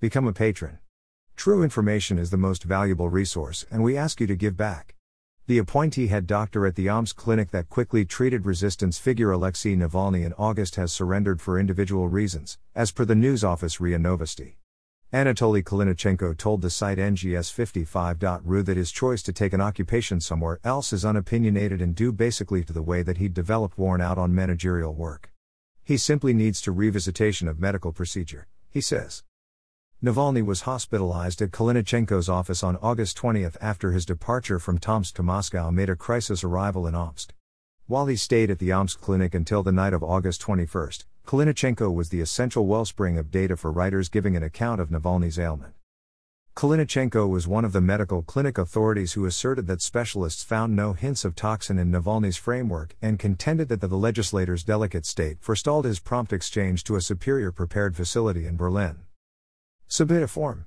Become a patron. True information is the most valuable resource, and we ask you to give back. The appointee head doctor at the Omsk clinic that quickly treated resistance figure Alexei Navalny in August has surrendered for individual reasons, as per the news office RIA Novosti. Anatoly Kalinichenko told the site NGS55.ru that his choice to take an occupation somewhere else is unopinionated and due basically to the way that he'd developed worn out on managerial work. He simply needs to revisitation of medical procedure, he says. Navalny was hospitalized at Kalinichenko's office on August 20 after his departure from Tomsk to Moscow made a crisis arrival in Omsk. While he stayed at the Omsk clinic until the night of August 21, Kalinichenko was the essential wellspring of data for writers giving an account of Navalny's ailment. Kalinichenko was one of the medical clinic authorities who asserted that specialists found no hints of toxin in Navalny's framework and contended that the legislator's delicate state forestalled his prompt exchange to a superior prepared facility in Berlin. Submit a form.